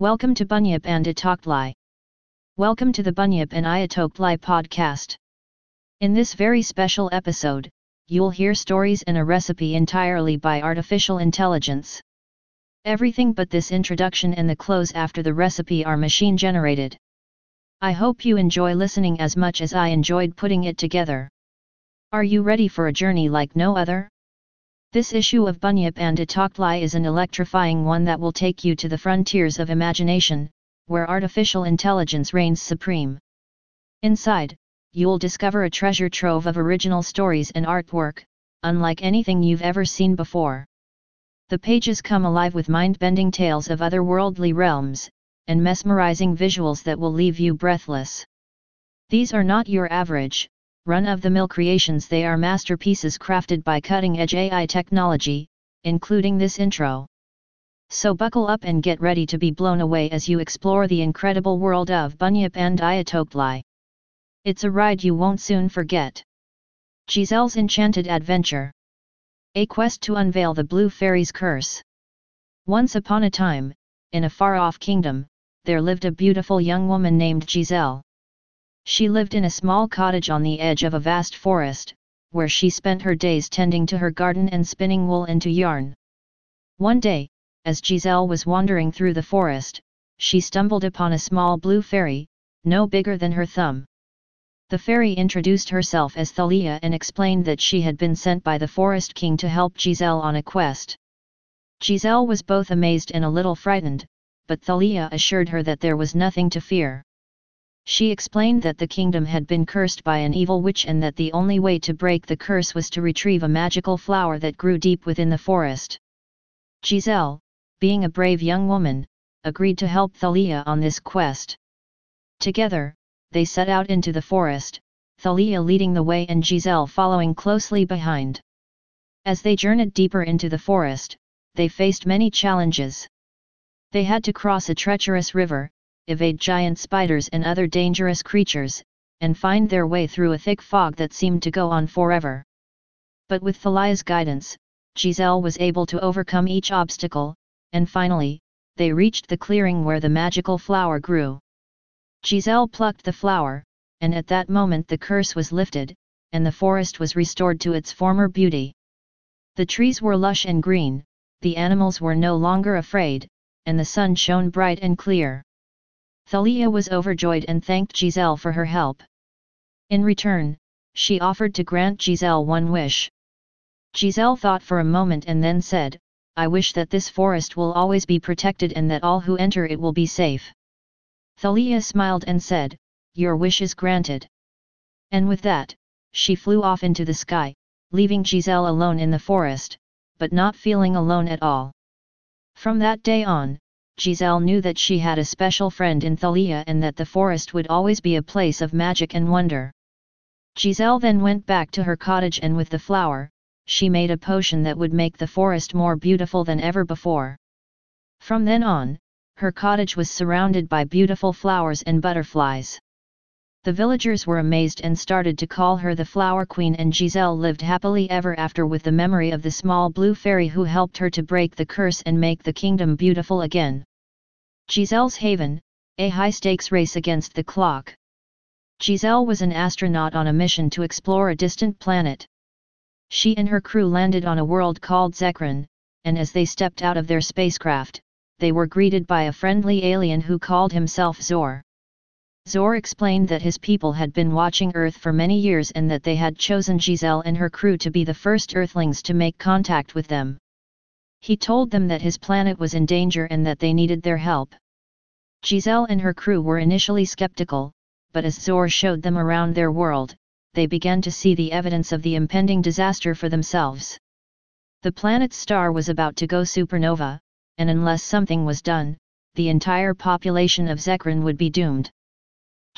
Welcome to Bunyip and Itoklai. Welcome to the Bunyip and Ayatoklai podcast. In this very special episode, you'll hear stories and a recipe entirely by artificial intelligence. Everything but this introduction and the close after the recipe are machine generated. I hope you enjoy listening as much as I enjoyed putting it together. Are you ready for a journey like no other? This issue of Bunyip and Itoklai is an electrifying one that will take you to the frontiers of imagination, where artificial intelligence reigns supreme. Inside, you'll discover a treasure trove of original stories and artwork, unlike anything you've ever seen before. The pages come alive with mind-bending tales of otherworldly realms, and mesmerizing visuals that will leave you breathless. These are not your average, run-of-the-mill creations they are masterpieces crafted by cutting-edge AI technology, including this intro. So buckle up and get ready to be blown away as you explore the incredible world of Bunyip and Ayatoklai. It's a ride you won't soon forget. Giselle's Enchanted Adventure A quest to unveil the Blue Fairy's curse. Once upon a time, in a far-off kingdom, there lived a beautiful young woman named Giselle. She lived in a small cottage on the edge of a vast forest, where she spent her days tending to her garden and spinning wool into yarn. One day, as Giselle was wandering through the forest, she stumbled upon a small blue fairy, no bigger than her thumb. The fairy introduced herself as Thalia and explained that she had been sent by the Forest King to help Giselle on a quest. Giselle was both amazed and a little frightened, but Thalia assured her that there was nothing to fear. She explained that the kingdom had been cursed by an evil witch and that the only way to break the curse was to retrieve a magical flower that grew deep within the forest. Giselle, being a brave young woman, agreed to help Thalia on this quest. Together, they set out into the forest, Thalia leading the way and Giselle following closely behind. As they journeyed deeper into the forest, they faced many challenges. They had to cross a treacherous river, evade giant spiders and other dangerous creatures, and find their way through a thick fog that seemed to go on forever. But with Thalia's guidance, Giselle was able to overcome each obstacle, and finally, they reached the clearing where the magical flower grew. Giselle plucked the flower, and at that moment the curse was lifted, and the forest was restored to its former beauty. The trees were lush and green, the animals were no longer afraid, and the sun shone bright and clear. Thalia was overjoyed and thanked Giselle for her help. In return, she offered to grant Giselle one wish. Giselle thought for a moment and then said, I wish that this forest will always be protected and that all who enter it will be safe. Thalia smiled and said, Your wish is granted. And with that, she flew off into the sky, leaving Giselle alone in the forest, but not feeling alone at all. From that day on, Giselle knew that she had a special friend in Thalia and that the forest would always be a place of magic and wonder. Giselle then went back to her cottage and with the flower, she made a potion that would make the forest more beautiful than ever before. From then on, her cottage was surrounded by beautiful flowers and butterflies. The villagers were amazed and started to call her the Flower Queen and Giselle lived happily ever after with the memory of the small blue fairy who helped her to break the curse and make the kingdom beautiful again. Giselle's Haven, a high-stakes race against the clock. Giselle was an astronaut on a mission to explore a distant planet. She and her crew landed on a world called Zekran, and as they stepped out of their spacecraft, they were greeted by a friendly alien who called himself Zor. Zor explained that his people had been watching Earth for many years and that they had chosen Giselle and her crew to be the first Earthlings to make contact with them. He told them that his planet was in danger and that they needed their help. Giselle and her crew were initially skeptical, but as Zor showed them around their world, they began to see the evidence of the impending disaster for themselves. The planet's star was about to go supernova, and unless something was done, the entire population of Zekran would be doomed.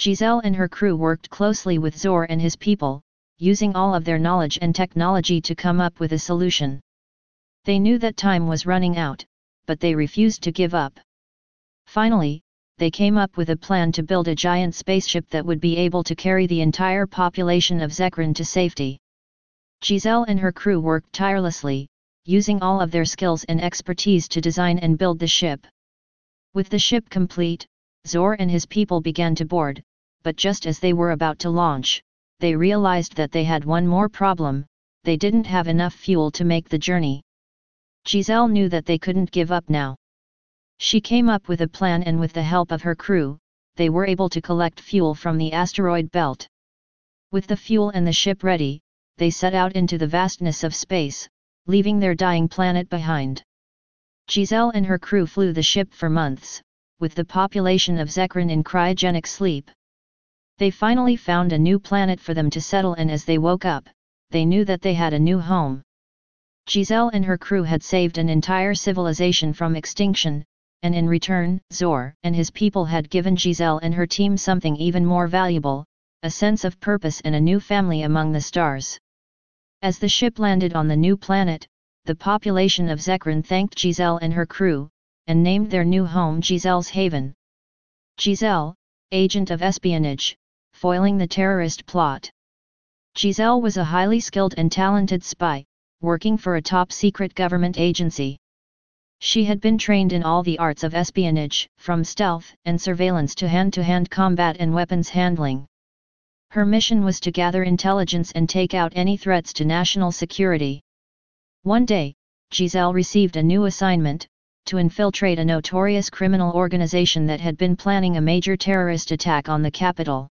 Giselle and her crew worked closely with Zor and his people, using all of their knowledge and technology to come up with a solution. They knew that time was running out, but they refused to give up. Finally, they came up with a plan to build a giant spaceship that would be able to carry the entire population of Zekran to safety. Giselle and her crew worked tirelessly, using all of their skills and expertise to design and build the ship. With the ship complete, Zor and his people began to board, but just as they were about to launch, they realized that they had one more problem, they didn't have enough fuel to make the journey. Giselle knew that they couldn't give up now. She came up with a plan and with the help of her crew, they were able to collect fuel from the asteroid belt. With the fuel and the ship ready, they set out into the vastness of space, leaving their dying planet behind. Giselle and her crew flew the ship for months, with the population of Zekran in cryogenic sleep. They finally found a new planet for them to settle and as they woke up, they knew that they had a new home. Giselle and her crew had saved an entire civilization from extinction, and in return, Zor and his people had given Giselle and her team something even more valuable, a sense of purpose and a new family among the stars. As the ship landed on the new planet, the population of Zekran thanked Giselle and her crew, and named their new home Giselle's Haven. Giselle, agent of espionage, foiling the terrorist plot. Giselle was a highly skilled and talented spy, working for a top-secret government agency. She had been trained in all the arts of espionage, from stealth and surveillance to hand-to-hand combat and weapons handling. Her mission was to gather intelligence and take out any threats to national security. One day, Giselle received a new assignment, to infiltrate a notorious criminal organization that had been planning a major terrorist attack on the capital.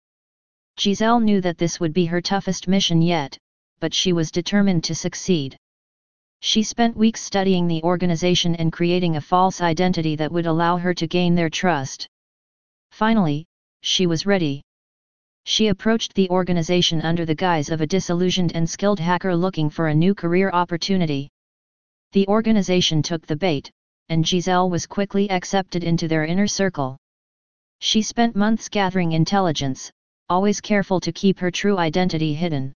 Giselle knew that this would be her toughest mission yet, but she was determined to succeed. She spent weeks studying the organization and creating a false identity that would allow her to gain their trust. Finally, she was ready. She approached the organization under the guise of a disillusioned and skilled hacker looking for a new career opportunity. The organization took the bait, and Giselle was quickly accepted into their inner circle. She spent months gathering intelligence, always careful to keep her true identity hidden.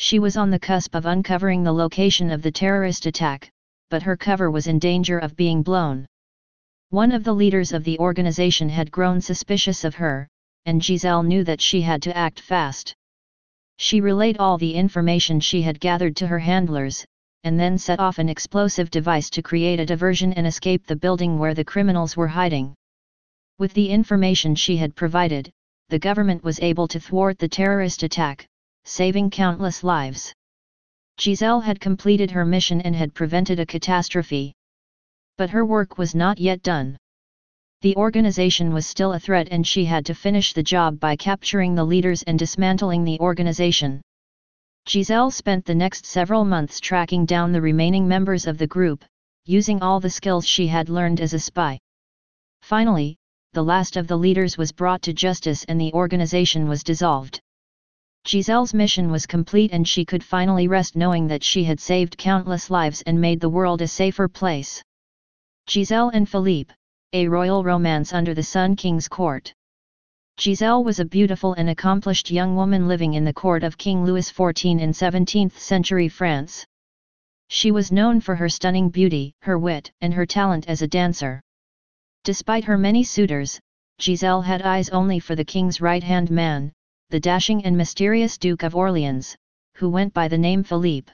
She was on the cusp of uncovering the location of the terrorist attack, but her cover was in danger of being blown. One of the leaders of the organization had grown suspicious of her, and Giselle knew that she had to act fast. She relayed all the information she had gathered to her handlers, and then set off an explosive device to create a diversion and escape the building where the criminals were hiding. With the information she had provided, the government was able to thwart the terrorist attack, saving countless lives. Giselle had completed her mission and had prevented a catastrophe. But her work was not yet done. The organization was still a threat and she had to finish the job by capturing the leaders and dismantling the organization. Giselle spent the next several months tracking down the remaining members of the group, using all the skills she had learned as a spy. Finally, the last of the leaders was brought to justice and the organization was dissolved. Giselle's mission was complete and she could finally rest knowing that she had saved countless lives and made the world a safer place. Giselle and Philippe, a royal romance under the Sun King's court. Giselle was a beautiful and accomplished young woman living in the court of King Louis XIV in 17th-century France. She was known for her stunning beauty, her wit, and her talent as a dancer. Despite her many suitors, Giselle had eyes only for the king's right-hand man, the dashing and mysterious Duke of Orleans, who went by the name Philippe.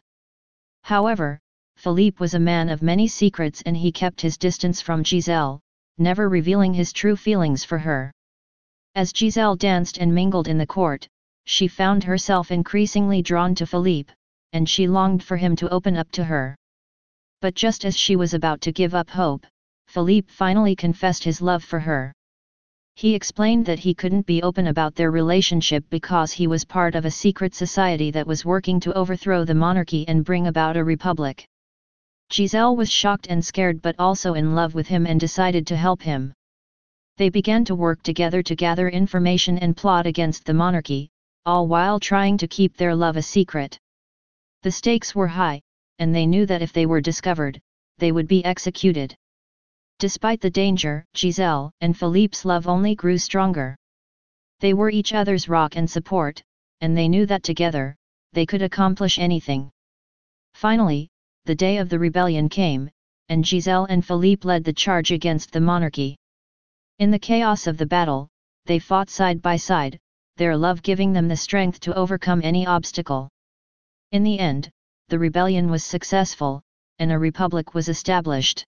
However, Philippe was a man of many secrets and he kept his distance from Giselle, never revealing his true feelings for her. As Giselle danced and mingled in the court, she found herself increasingly drawn to Philippe, and she longed for him to open up to her. But just as she was about to give up hope, Philippe finally confessed his love for her. He explained that he couldn't be open about their relationship because he was part of a secret society that was working to overthrow the monarchy and bring about a republic. Giselle was shocked and scared but also in love with him and decided to help him. They began to work together to gather information and plot against the monarchy, all while trying to keep their love a secret. The stakes were high, and they knew that if they were discovered, they would be executed. Despite the danger, Giselle and Philippe's love only grew stronger. They were each other's rock and support, and they knew that together, they could accomplish anything. Finally, the day of the rebellion came, and Giselle and Philippe led the charge against the monarchy. In the chaos of the battle, they fought side by side, their love giving them the strength to overcome any obstacle. In the end, the rebellion was successful, and a republic was established.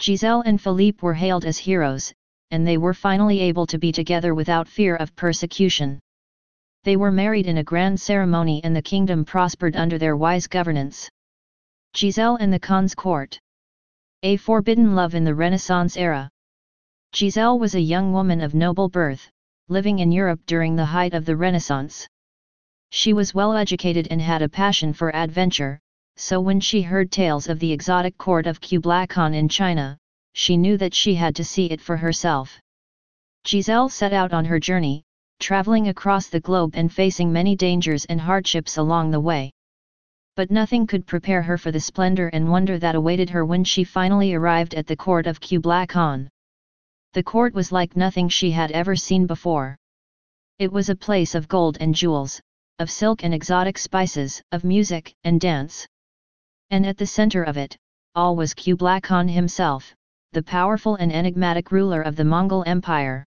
Giselle and Philippe were hailed as heroes, and they were finally able to be together without fear of persecution. They were married in a grand ceremony and the kingdom prospered under their wise governance. Giselle and the Khan's court. A forbidden love in the Renaissance era. Giselle was a young woman of noble birth, living in Europe during the height of the Renaissance. She was well educated and had a passion for adventure, so when she heard tales of the exotic court of Kublai Khan in China, she knew that she had to see it for herself. Giselle set out on her journey, traveling across the globe and facing many dangers and hardships along the way. But nothing could prepare her for the splendor and wonder that awaited her when she finally arrived at the court of Kublai Khan. The court was like nothing she had ever seen before. It was a place of gold and jewels, of silk and exotic spices, of music and dance and at the center of it, all was Kublai Khan himself, the powerful and enigmatic ruler of the Mongol Empire.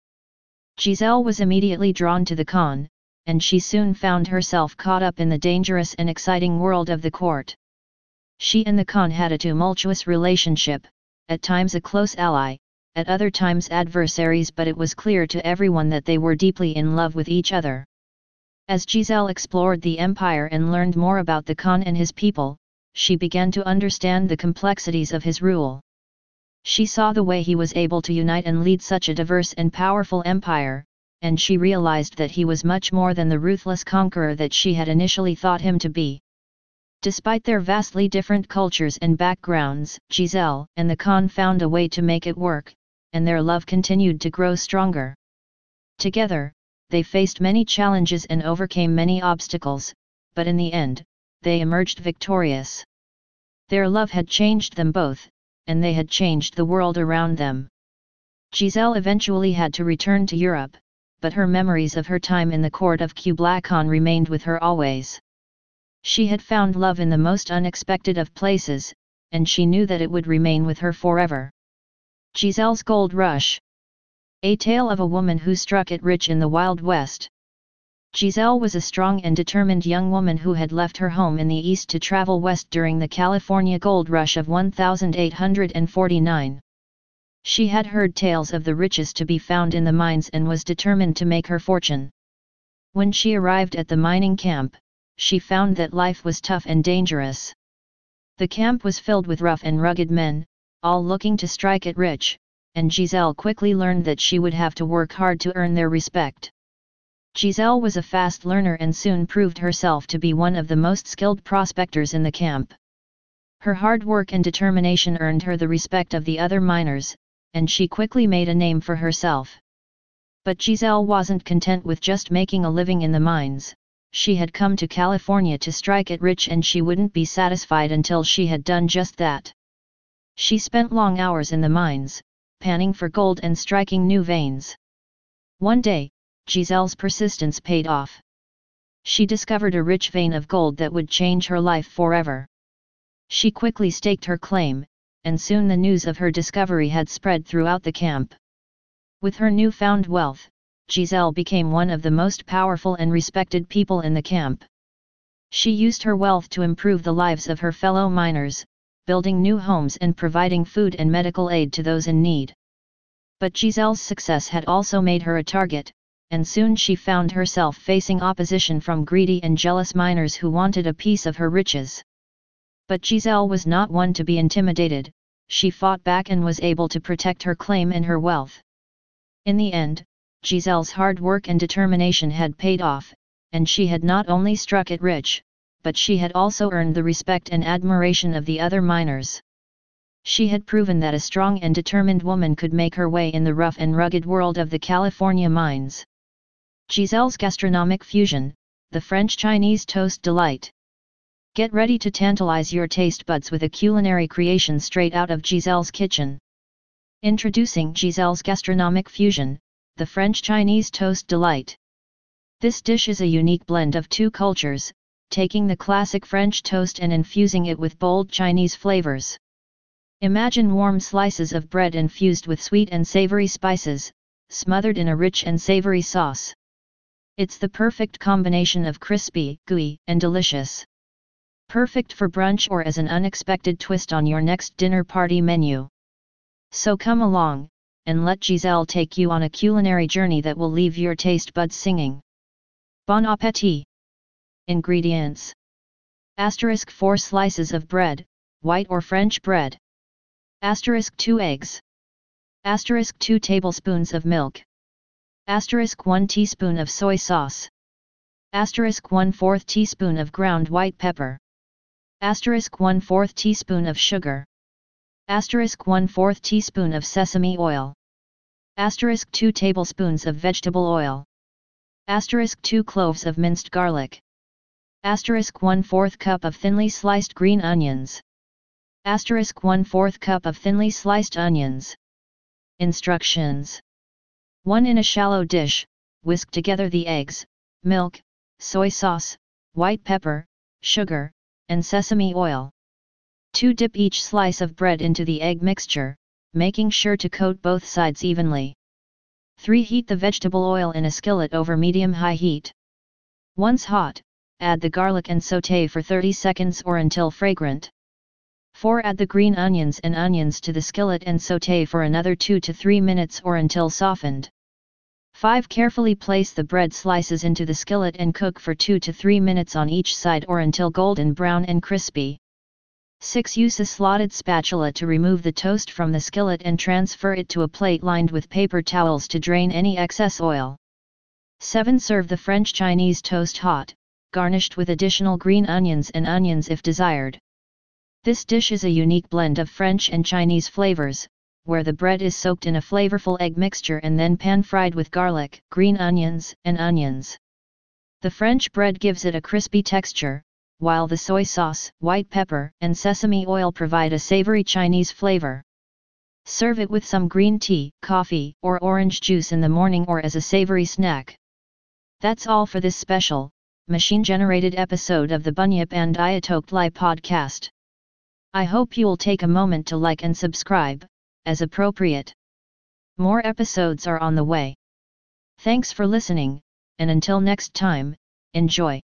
Giselle was immediately drawn to the Khan, and she soon found herself caught up in the dangerous and exciting world of the court. She and the Khan had a tumultuous relationship, at times a close ally, at other times adversaries but it was clear to everyone that they were deeply in love with each other. As Giselle explored the empire and learned more about the Khan and his people, she began to understand the complexities of his rule. She saw the way he was able to unite and lead such a diverse and powerful empire, and she realized that he was much more than the ruthless conqueror that she had initially thought him to be. Despite their vastly different cultures and backgrounds, Giselle and the Khan found a way to make it work, and their love continued to grow stronger. Together, they faced many challenges and overcame many obstacles, but in the end, they emerged victorious. Their love had changed them both, and they had changed the world around them. Giselle eventually had to return to Europe, but her memories of her time in the court of Kublai Khan remained with her always. She had found love in the most unexpected of places, and she knew that it would remain with her forever. Giselle's Gold Rush A tale of a woman who struck it rich in the Wild West. Giselle was a strong and determined young woman who had left her home in the east to travel west during the California gold rush of 1849. She had heard tales of the riches to be found in the mines and was determined to make her fortune. When she arrived at the mining camp, she found that life was tough and dangerous. The camp was filled with rough and rugged men, all looking to strike it rich, and Giselle quickly learned that she would have to work hard to earn their respect. Giselle was a fast learner and soon proved herself to be one of the most skilled prospectors in the camp. Her hard work and determination earned her the respect of the other miners, and she quickly made a name for herself. But Giselle wasn't content with just making a living in the mines, she had come to California to strike it rich and she wouldn't be satisfied until she had done just that. She spent long hours in the mines, panning for gold and striking new veins. One day, Giselle's persistence paid off. She discovered a rich vein of gold that would change her life forever. She quickly staked her claim, and soon the news of her discovery had spread throughout the camp. With her newfound wealth, Giselle became one of the most powerful and respected people in the camp. She used her wealth to improve the lives of her fellow miners, building new homes and providing food and medical aid to those in need. But Giselle's success had also made her a target, and soon she found herself facing opposition from greedy and jealous miners who wanted a piece of her riches. But Giselle was not one to be intimidated, she fought back and was able to protect her claim and her wealth. In the end, Giselle's hard work and determination had paid off, and she had not only struck it rich, but she had also earned the respect and admiration of the other miners. She had proven that a strong and determined woman could make her way in the rough and rugged world of the California mines. Giselle's gastronomic fusion, the French-Chinese toast delight. Get ready to tantalize your taste buds with a culinary creation straight out of Giselle's kitchen. Introducing Giselle's gastronomic fusion, the French-Chinese toast delight. This dish is a unique blend of two cultures, taking the classic French toast and infusing it with bold Chinese flavors. Imagine warm slices of bread infused with sweet and savory spices, smothered in a rich and savory sauce. It's the perfect combination of crispy, gooey, and delicious. Perfect for brunch or as an unexpected twist on your next dinner party menu. So come along, and let Giselle take you on a culinary journey that will leave your taste buds singing. Bon appetit! Ingredients Asterisk 4 slices of bread, white or French bread. Asterisk 2 eggs. Asterisk 2 tablespoons of milk. Asterisk 1 teaspoon of soy sauce. Asterisk 1 4th teaspoon of ground white pepper. Asterisk 1 4th teaspoon of sugar. Asterisk 1 4th teaspoon of sesame oil. Asterisk 2 tablespoons of vegetable oil. Asterisk 2 cloves of minced garlic. Asterisk 1 4th cup of thinly sliced green onions. Asterisk 1 4th cup of thinly sliced onions. Instructions 1 in a shallow dish, whisk together the eggs, milk, soy sauce, white pepper, sugar, and sesame oil. 2 dip each slice of bread into the egg mixture, making sure to coat both sides evenly. 3 heat the vegetable oil in a skillet over medium-high heat. Once hot, add the garlic and sauté for 30 seconds or until fragrant. 4. Add the green onions and onions to the skillet and sauté for another 2 to 3 minutes or until softened. 5. Carefully place the bread slices into the skillet and cook for 2 to 3 minutes on each side or until golden brown and crispy. 6. Use a slotted spatula to remove the toast from the skillet and transfer it to a plate lined with paper towels to drain any excess oil. 7. Serve the French Chinese toast hot, garnished with additional green onions and onions if desired. This dish is a unique blend of French and Chinese flavors, where the bread is soaked in a flavorful egg mixture and then pan-fried with garlic, green onions, and onions. The French bread gives it a crispy texture, while the soy sauce, white pepper, and sesame oil provide a savory Chinese flavor. Serve it with some green tea, coffee, or orange juice in the morning or as a savory snack. That's all for this special, machine-generated episode of the Bunyip and Ayatollah podcast. I hope you'll take a moment to like and subscribe, as appropriate. More episodes are on the way. Thanks for listening, and until next time, enjoy.